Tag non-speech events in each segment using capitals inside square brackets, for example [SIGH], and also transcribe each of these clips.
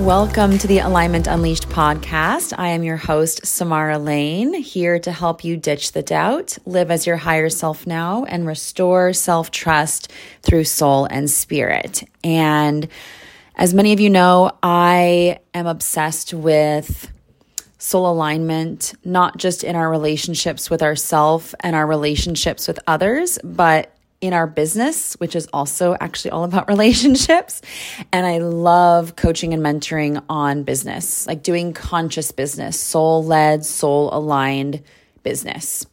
Welcome to the Alignment Unleashed podcast. I am your host, Samara Lane, here to help you ditch the doubt, live as your higher self now, and restore self trust through soul and spirit. And as many of you know, I am obsessed with soul alignment, not just in our relationships with ourselves and our relationships with others, but in our business, which is also actually all about [LAUGHS] relationships. And I love coaching and mentoring on business, like doing conscious business, soul led, soul aligned business.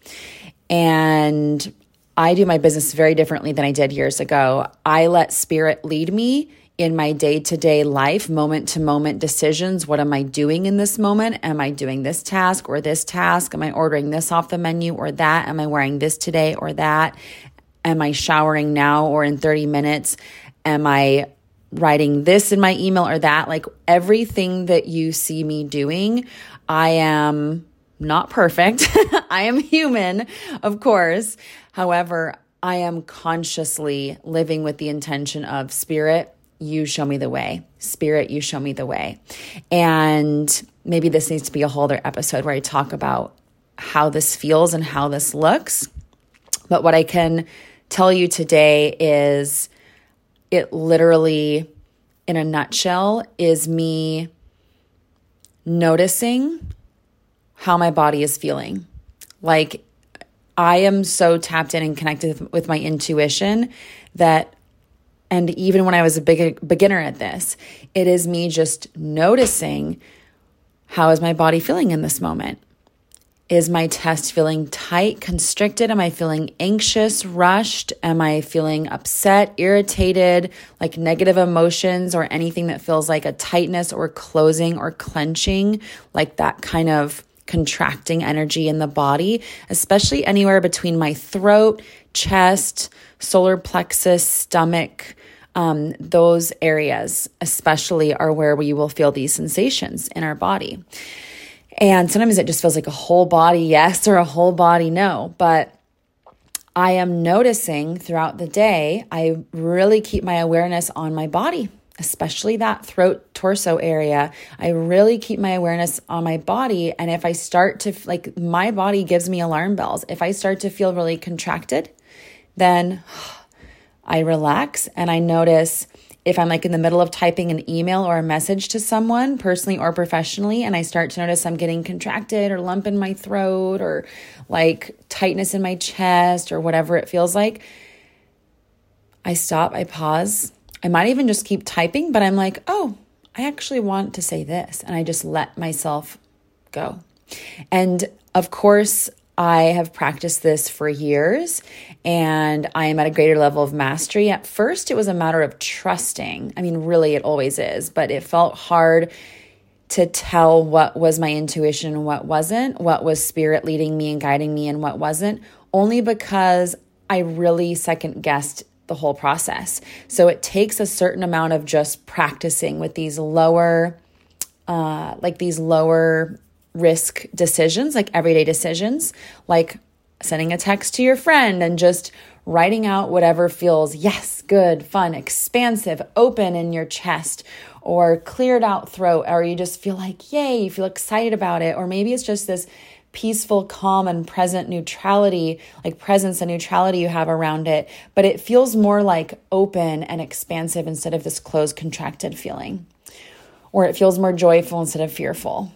And I do my business very differently than I did years ago. I let spirit lead me in my day to day life, moment to moment decisions. What am I doing in this moment? Am I doing this task or this task? Am I ordering this off the menu or that? Am I wearing this today or that? Am I showering now or in 30 minutes? Am I writing this in my email or that? Like everything that you see me doing, I am not perfect. [LAUGHS] I am human, of course. However, I am consciously living with the intention of spirit, you show me the way. Spirit, you show me the way. And maybe this needs to be a whole other episode where I talk about how this feels and how this looks. But what I can tell you today is it literally, in a nutshell, is me noticing how my body is feeling. Like, I am so tapped in and connected with my intuition that, and even when I was a big beginner at this, it is me just noticing how is my body feeling in this moment. Is my test feeling tight, constricted? Am I feeling anxious, rushed? Am I feeling upset, irritated, like negative emotions or anything that feels like a tightness or closing or clenching, like that kind of contracting energy in the body, especially anywhere between my throat, chest, solar plexus, stomach? Um, those areas, especially, are where we will feel these sensations in our body. And sometimes it just feels like a whole body yes or a whole body no. But I am noticing throughout the day, I really keep my awareness on my body, especially that throat torso area. I really keep my awareness on my body. And if I start to, like, my body gives me alarm bells. If I start to feel really contracted, then [SIGHS] I relax and I notice if I'm like in the middle of typing an email or a message to someone, personally or professionally, and I start to notice I'm getting contracted or lump in my throat or like tightness in my chest or whatever it feels like, I stop, I pause. I might even just keep typing, but I'm like, oh, I actually want to say this. And I just let myself go. And of course, I have practiced this for years and I am at a greater level of mastery. At first, it was a matter of trusting. I mean, really, it always is, but it felt hard to tell what was my intuition and what wasn't, what was spirit leading me and guiding me and what wasn't, only because I really second guessed the whole process. So it takes a certain amount of just practicing with these lower, uh, like these lower risk decisions, like everyday decisions, like sending a text to your friend and just writing out whatever feels, yes, good, fun, expansive, open in your chest, or cleared out throat, or you just feel like, yay, you feel excited about it. Or maybe it's just this peaceful, calm, and present neutrality, like presence and neutrality you have around it, but it feels more like open and expansive instead of this closed, contracted feeling. Or it feels more joyful instead of fearful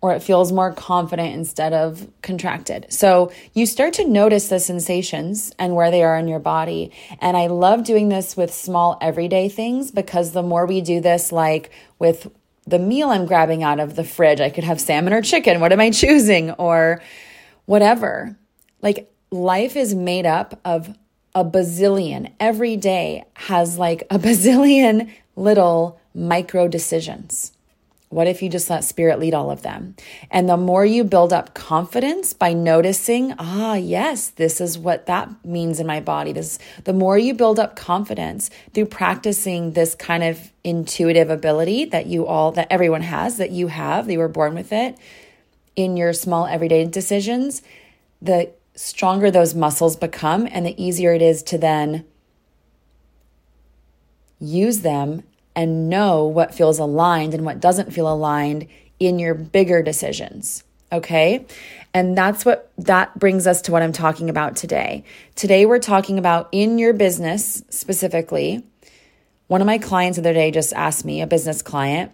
or it feels more confident instead of contracted. So you start to notice the sensations and where they are in your body. And I love doing this with small everyday things because the more we do this, like with the meal I'm grabbing out of the fridge, I could have salmon or chicken. What am I choosing? Or whatever. Like life is made up of a bazillion. Every day has like a [LAUGHS] bazillion little micro decisions. What if you just let spirit lead all of them? And the more you build up confidence by noticing, ah, yes, this is what that means in my body. This, the more you build up confidence through practicing this kind of intuitive ability that you all, that everyone has, that you have, that you were born with it in your small everyday decisions, the stronger those muscles become and the easier it is to then use them and know what feels aligned and what doesn't feel aligned in your bigger decisions. Okay. And that's what that brings us to what I'm talking about today. Today, we're talking about in your business specifically. One of my clients the other day just asked me, a business client,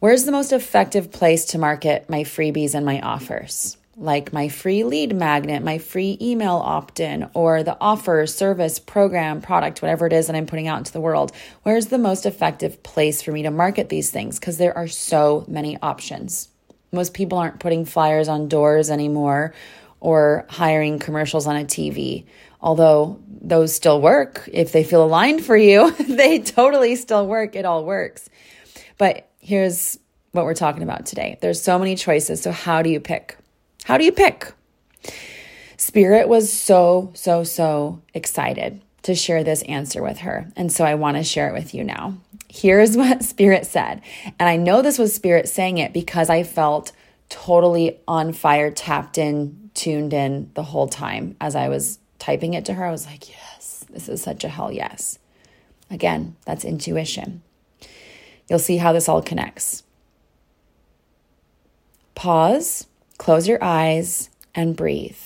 where's the most effective place to market my freebies and my offers? Like my free lead magnet, my free email opt in, or the offer, service, program, product, whatever it is that I'm putting out into the world. Where's the most effective place for me to market these things? Because there are so many options. Most people aren't putting flyers on doors anymore or hiring commercials on a TV. Although those still work if they feel aligned for you, [LAUGHS] they totally still work. It all works. But here's what we're talking about today. There's so many choices. So how do you pick? How do you pick? Spirit was so, so, so excited to share this answer with her. And so I want to share it with you now. Here's [LAUGHS] what Spirit said. And I know this was Spirit saying it because I felt totally on fire, tapped in, tuned in the whole time as I was typing it to her. I was like, yes, this is such a hell yes. Again, that's intuition. You'll see how this all connects. Pause, close your eyes, and breathe.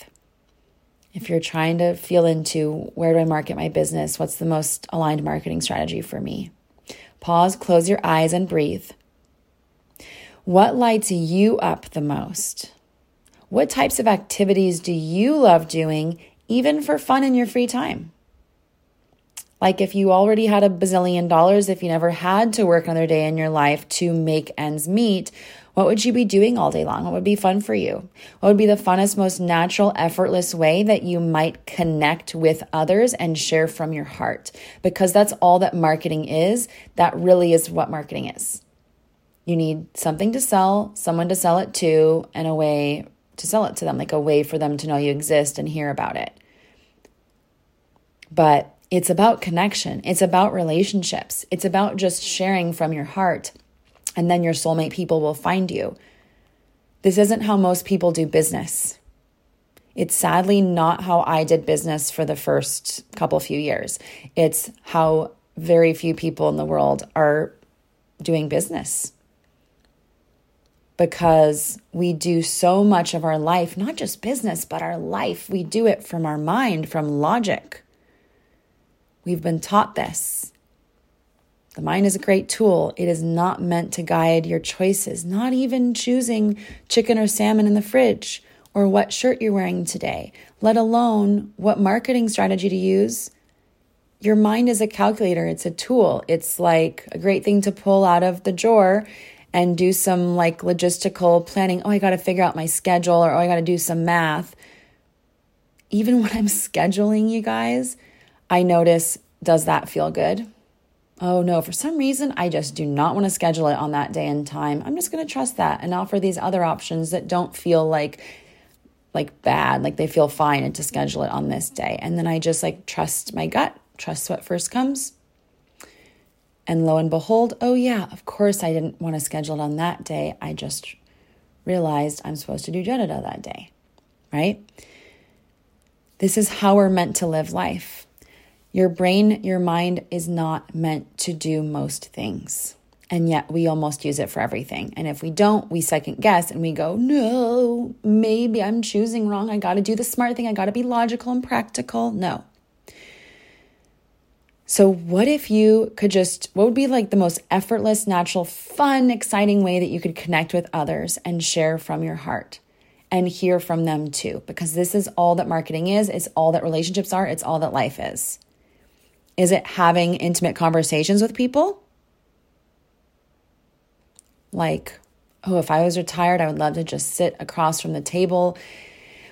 If you're trying to feel into where do I market my business, what's the most aligned marketing strategy for me? Pause, close your eyes, and breathe. What lights you up the most? What types of activities do you love doing, even for fun in your free time? Like if you already had a bazillion dollars, if you never had to work another day in your life to make ends meet, what would you be doing all day long? What would be fun for you? What would be the funnest, most natural, effortless way that you might connect with others and share from your heart? Because that's all that marketing is. That really is what marketing is. You need something to sell, someone to sell it to, and a way to sell it to them, like a way for them to know you exist and hear about it. But it's about connection, it's about relationships, it's about just sharing from your heart and then your soulmate people will find you. This isn't how most people do business. It's sadly not how I did business for the first couple few years. It's how very few people in the world are doing business. Because we do so much of our life, not just business, but our life, we do it from our mind, from logic. We've been taught this. The mind is a great tool. It is not meant to guide your choices, not even choosing chicken or salmon in the fridge or what shirt you're wearing today, let alone what marketing strategy to use. Your mind is a calculator, it's a tool. It's like a great thing to pull out of the drawer and do some like logistical planning. Oh, I got to figure out my schedule or oh, I got to do some math. Even [LAUGHS] when I'm scheduling, you guys, I notice does that feel good? Oh no, for some reason, I just do not want to schedule it on that day and time. I'm just going to trust that and offer these other options that don't feel like like bad, like they feel fine and to schedule it on this day. And then I just like trust my gut, trust what first comes. And lo and behold, oh yeah, of course I didn't want to schedule it on that day. I just realized I'm supposed to do Jeddah that day, right? This is how we're meant to live life. Your brain, your mind is not meant to do most things. And yet we almost use it for everything. And if we don't, we second guess and we go, no, maybe I'm choosing wrong. I got to do the smart thing. I got to be logical and practical. No. So, what if you could just, what would be like the most effortless, natural, fun, exciting way that you could connect with others and share from your heart and hear from them too? Because this is all that marketing is, it's all that relationships are, it's all that life is. Is it having intimate conversations with people? Like, oh, if I was retired, I would love to just sit across from the table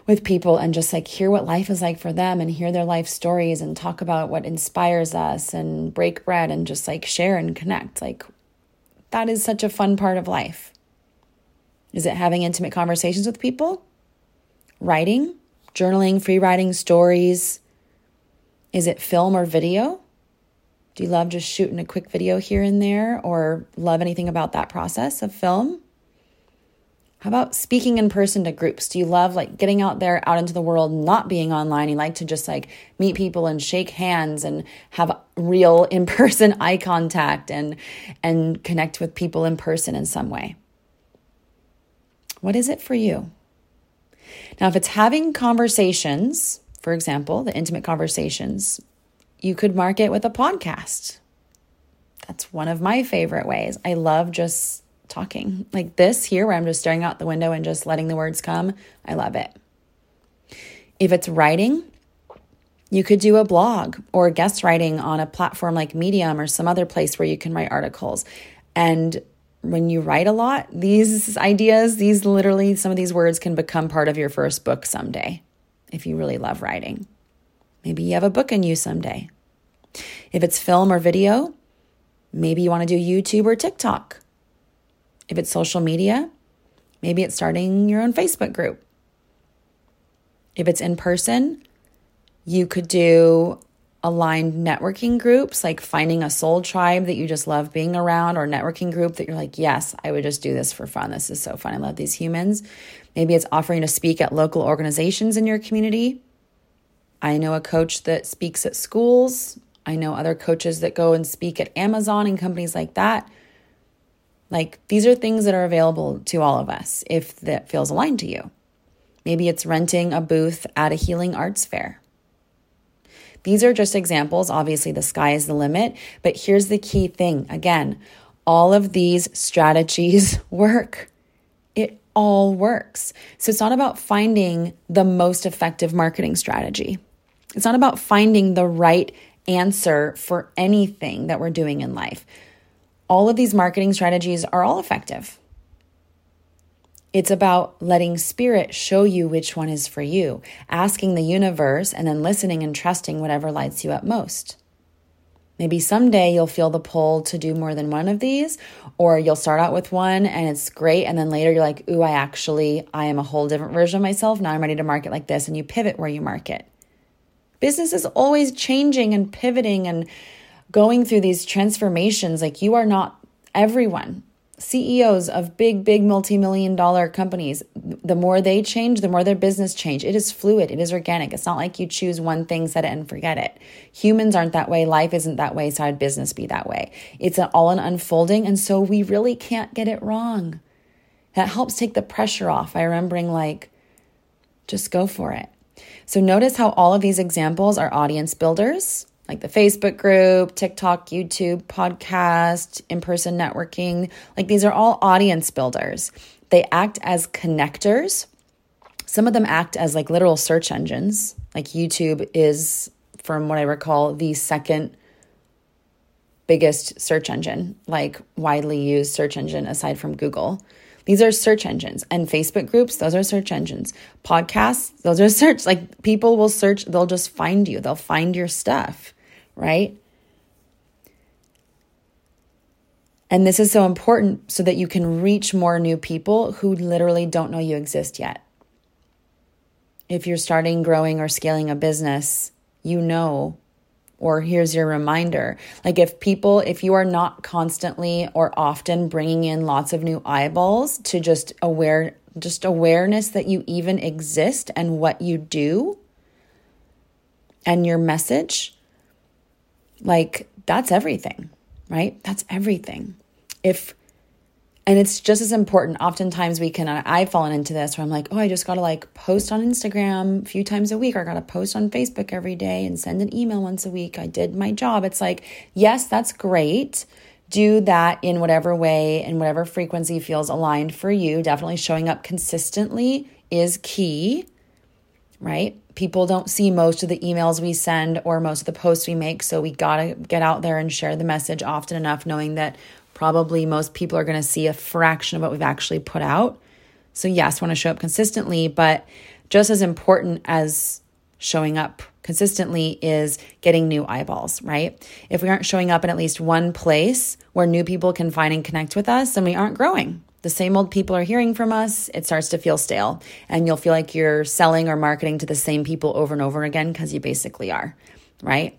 with people and just like hear what life is like for them and hear their life stories and talk about what inspires us and break bread and just like share and connect. Like, that is such a fun part of life. Is it having intimate conversations with people? Writing, journaling, free writing, stories, is it film or video? Do you love just shooting a quick video here and there or love anything about that process of film? How about speaking in person to groups? Do you love like getting out there, out into the world, not being online? You like to just like meet people and shake hands and have real [LAUGHS] in person eye contact and, and connect with people in person in some way. What is it for you? Now, if it's having conversations, for example, the intimate conversations, you could market with a podcast. That's one of my favorite ways. I love just talking like this here, where I'm just staring out the window and just letting the words come. I love it. If it's writing, you could do a blog or guest writing on a platform like Medium or some other place where you can write articles. And when you write a lot, these ideas, these literally, some of these words can become part of your first book someday if you really love writing. Maybe you have a book in you someday. If it's film or video, maybe you want to do YouTube or TikTok. If it's social media, maybe it's starting your own Facebook group. If it's in person, you could do aligned networking groups, like finding a soul tribe that you just love being around, or networking group that you're like, yes, I would just do this for fun. This is so fun. I love these humans. Maybe it's offering to speak at local organizations in your community. I know a coach that speaks at schools. I know other coaches that go and speak at Amazon and companies like that. Like these are things that are available to all of us if that feels aligned to you. Maybe it's renting a booth at a healing arts fair. These are just examples. Obviously, the sky is the limit, but here's the key thing again, all of these strategies [LAUGHS] work. It all works. So it's not about finding the most effective marketing strategy. It's not about finding the right answer for anything that we're doing in life all of these marketing strategies are all effective. It's about letting spirit show you which one is for you, asking the universe, and then listening and trusting whatever lights you up most. Maybe someday you'll feel the pull to do more than one of these, or you'll start out with one and it's great. And then later you're like, ooh, I actually, I am a whole different version of myself. Now I'm ready to market like this. And you pivot where you market. Business is always changing and pivoting and going through these transformations. Like you are not everyone. CEOs of big, big multi million dollar companies, the more they change, the more their business change. It is fluid, it is organic. It's not like you choose one thing, set it, and forget it. Humans aren't that way. Life isn't that way. So would business be that way? It's an, all an unfolding. And so we really can't get it wrong. That helps take the pressure off by remembering, like, just go for it. So notice how all of these examples are audience builders like the Facebook group, TikTok, YouTube, podcast, in person networking. Like these are all audience builders. They act as connectors. Some of them act as like literal search engines. Like YouTube is, from what I recall, the second biggest search engine, like widely used search engine aside from Google. These are search engines and Facebook groups, those are search engines. Podcasts, those are [LAUGHS] search like people will search, they'll just find you. They'll find your stuff right? And this is so important so that you can reach more new people who literally don't know you exist yet. If you're starting, growing, or scaling a business, you know, or here's your reminder. Like, if people, if you are not constantly or often bringing in lots of new eyeballs to just aware, just awareness that you even exist and what you do and your message, like, that's everything, right? That's everything. If, and it's just as important. Oftentimes we can, I've fallen into this where I'm like, oh, I just got to like post on Instagram a few times a week, or I got to post on Facebook every day and send an email once a week. I did my job. It's like, yes, that's great. Do that in whatever way and whatever frequency feels aligned for you. Definitely showing up consistently is key, right? People don't see most of the emails we send or most of the posts we make. So we got to get out there and share the message often enough, knowing that probably most people are going to see a fraction of what we've actually put out. So, yes, want to show up consistently, but just as important as showing up consistently is getting new eyeballs, right? If we aren't showing up in at least one place where new people can find and connect with us, then we aren't growing the same old people are hearing from us, it starts to feel stale. And you'll feel like you're selling or marketing to the same people over and over again because you basically are, right?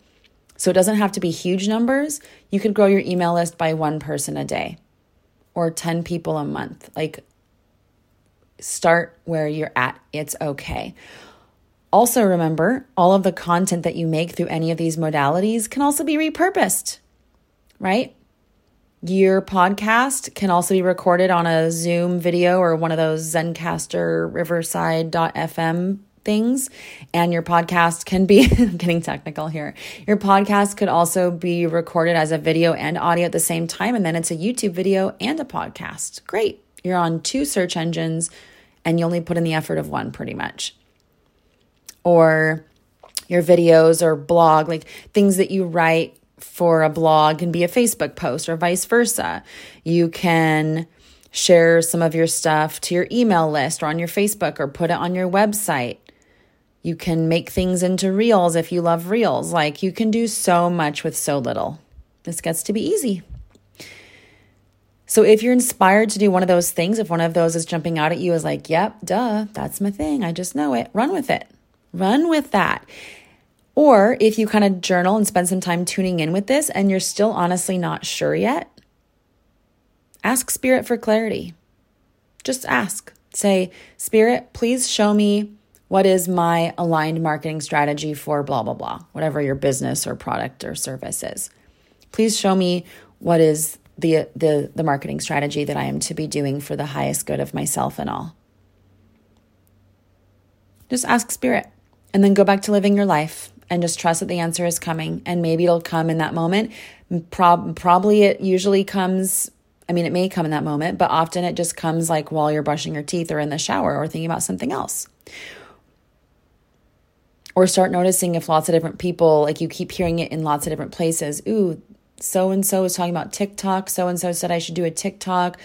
So it doesn't have to be huge numbers. You could grow your email list by one person a day or 10 people a month. Like start where you're at. It's okay. Also, remember all of the content that you make through any of these modalities can also be repurposed, right? Your podcast can also be recorded on a Zoom video or one of those Zencastr Riverside.fm things. And your podcast can be, [LAUGHS] I'm getting technical here. Your podcast could also be recorded as a video and audio at the same time. And then it's a YouTube video and a podcast. Great. You're on two search engines and you only put in the effort of one pretty much. Or your videos or blog, like things that you write for a blog can be a Facebook post or vice versa. You can share some of your stuff to your email list or on your Facebook or put it on your website. You can make things into reels if you love reels. Like you can do so much with so little. This gets to be easy. So if you're inspired to do one of those things, if one of those is jumping out at you as like, yep, duh, that's my thing. I just know it. Run with it. Run with that. Or if you kind of journal and spend some time tuning in with this and you're still honestly not sure yet, ask Spirit for clarity. Just ask. Say, Spirit, please show me what is my aligned marketing strategy for blah, blah, blah, whatever your business or product or service is. Please show me what is the, the, the marketing strategy that I am to be doing for the highest good of myself and all. Just ask spirit and then go back to living your life and just trust that the answer is coming. And maybe it'll come in that moment. Pro- probably it usually comes I mean, it may come in that moment, but often it just comes like while you're brushing your teeth or in the shower or thinking about something else or start noticing if lots of different people, like you keep hearing it in lots of different places. Ooh, so and so is talking about TikTok. So and so said I should do a TikTok.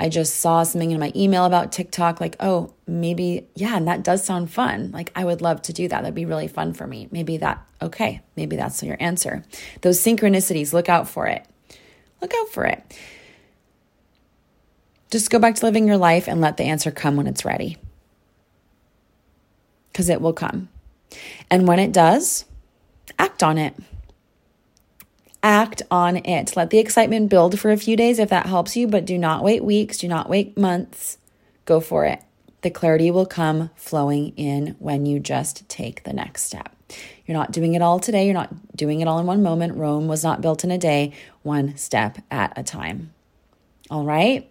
I just saw something in my email about TikTok. Like, oh, maybe, yeah, and that does sound fun. Like, I would love to do that. That'd be really fun for me. Maybe that, okay, maybe that's your answer. Those synchronicities, look out for it. Look out for it. Just go back to living your life and let the answer come when it's ready. Because it will come. And when it does, act on it. Act on it. Let the excitement build for a few days if that helps you, but do not wait weeks, do not wait months. Go for it. The clarity will come flowing in when you just take the next step. You're not doing it all today. You're not doing it all in one moment. Rome was not built in a day, one step at a time. All right.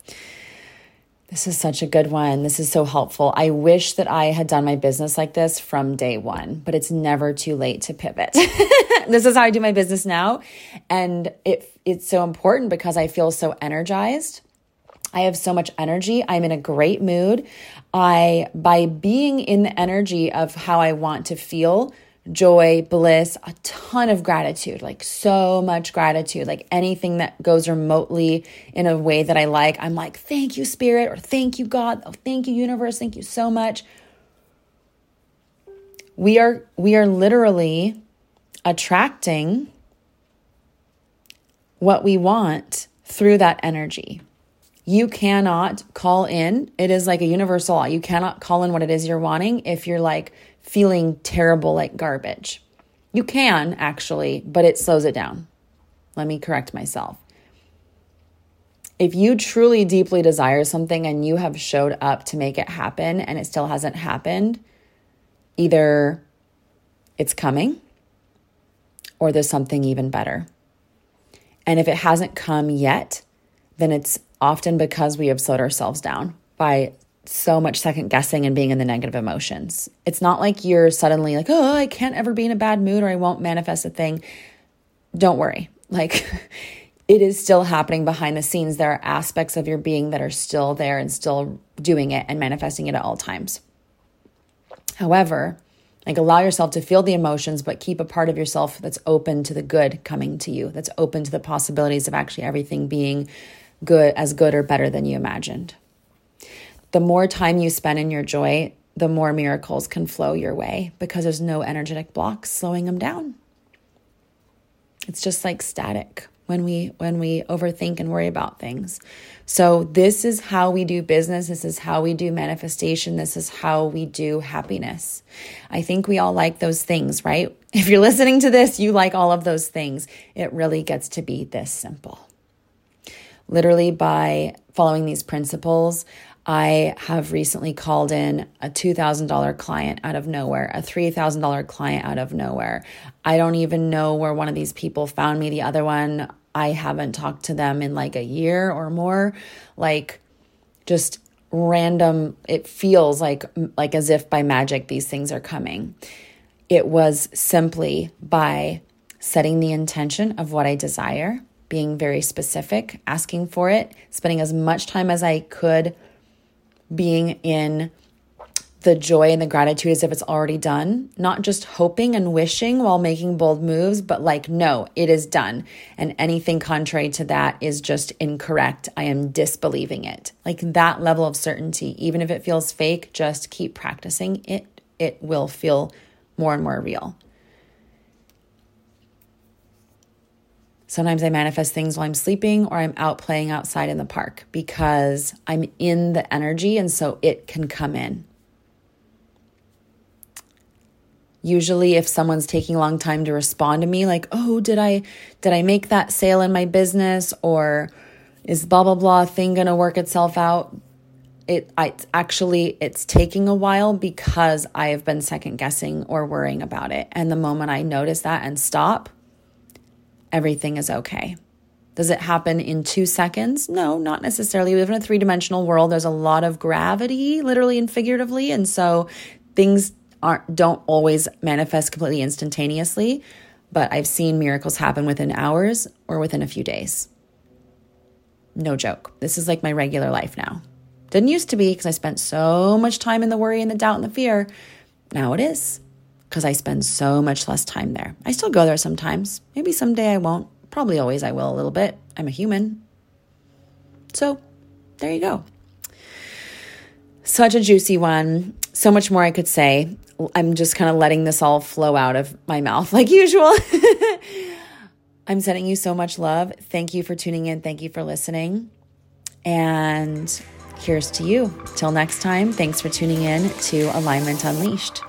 This is such a good one. This is so helpful. I wish that I had done my business like this from day one, but it's never too late to pivot. [LAUGHS] this is how I do my business now. And it, it's so important because I feel so energized. I have so much energy. I'm in a great mood. I, by being in the energy of how I want to feel, joy, bliss, a ton of gratitude, like so much gratitude. Like anything that goes remotely in a way that I like, I'm like, thank you, Spirit, or thank you, God, oh, thank you, universe, thank you so much. We are we are literally attracting what we want through that energy. You cannot call in. It is like a universal law. You cannot call in what it is you're wanting if you're like feeling terrible like garbage. You can actually, but it slows it down. Let me correct myself. If you truly deeply desire something and you have showed up to make it happen and it still hasn't happened, either it's coming or there's something even better. And if it hasn't come yet, then it's often because we have slowed ourselves down by so much second guessing and being in the negative emotions. It's not like you're suddenly like, oh, I can't ever be in a bad mood or I won't manifest a thing. Don't worry. Like, [LAUGHS] it is still happening behind the scenes. There are aspects of your being that are still there and still doing it and manifesting it at all times. However, like allow yourself to feel the emotions, but keep a part of yourself that's open to the good coming to you, that's open to the possibilities of actually everything being good, as good or better than you imagined the more time you spend in your joy, the more miracles can flow your way because there's no energetic blocks slowing them down. It's just like static when we when we overthink and worry about things. So this is how we do business, this is how we do manifestation, this is how we do happiness. I think we all like those things, right? [LAUGHS] If you're listening to this, you like all of those things. It really gets to be this simple. Literally by following these principles, I have recently called in a $2,000 client out of nowhere, a $3,000 client out of nowhere. I don't even know where one of these people found me. The other one, I haven't talked to them in like a year or more. Like just random it feels like like as if by magic these things are coming. It was simply by setting the intention of what I desire, being very specific, asking for it, spending as much time as I could being in the joy and the gratitude as if it's already done, not just hoping and wishing while making bold moves, but like, no, it is done. And anything contrary to that is just incorrect. I am disbelieving it. Like that level of certainty, even if it feels fake, just keep practicing it. It will feel more and more real. Sometimes I manifest things while I'm sleeping or I'm out playing outside in the park because I'm in the energy and so it can come in. Usually if someone's taking a long time to respond to me like, "Oh, did I did I make that sale in my business or is blah blah blah thing going to work itself out?" It I actually it's taking a while because I have been second guessing or worrying about it. And the moment I notice that and stop, everything is okay. Does it happen in two seconds? No, not necessarily. We live in a three dimensional world. There's a lot of gravity, literally and figuratively. And so things aren't, don't always manifest completely instantaneously. But I've seen miracles happen within hours or within a few days. No joke. This is like my regular life now. Didn't used to be because I spent so much time in the worry and the doubt and the fear. Now it is because I spend so much less time there. I still go there sometimes. Maybe someday I won't. Probably always I will a little bit. I'm a human. So there you go. Such a juicy one. So much more I could say. I'm just kind of letting this all flow out of my mouth [LAUGHS] like usual. [LAUGHS] I'm sending you so much love. Thank you for tuning in. Thank you for listening. And here's to you. Till next time, thanks for tuning in to Alignment Unleashed.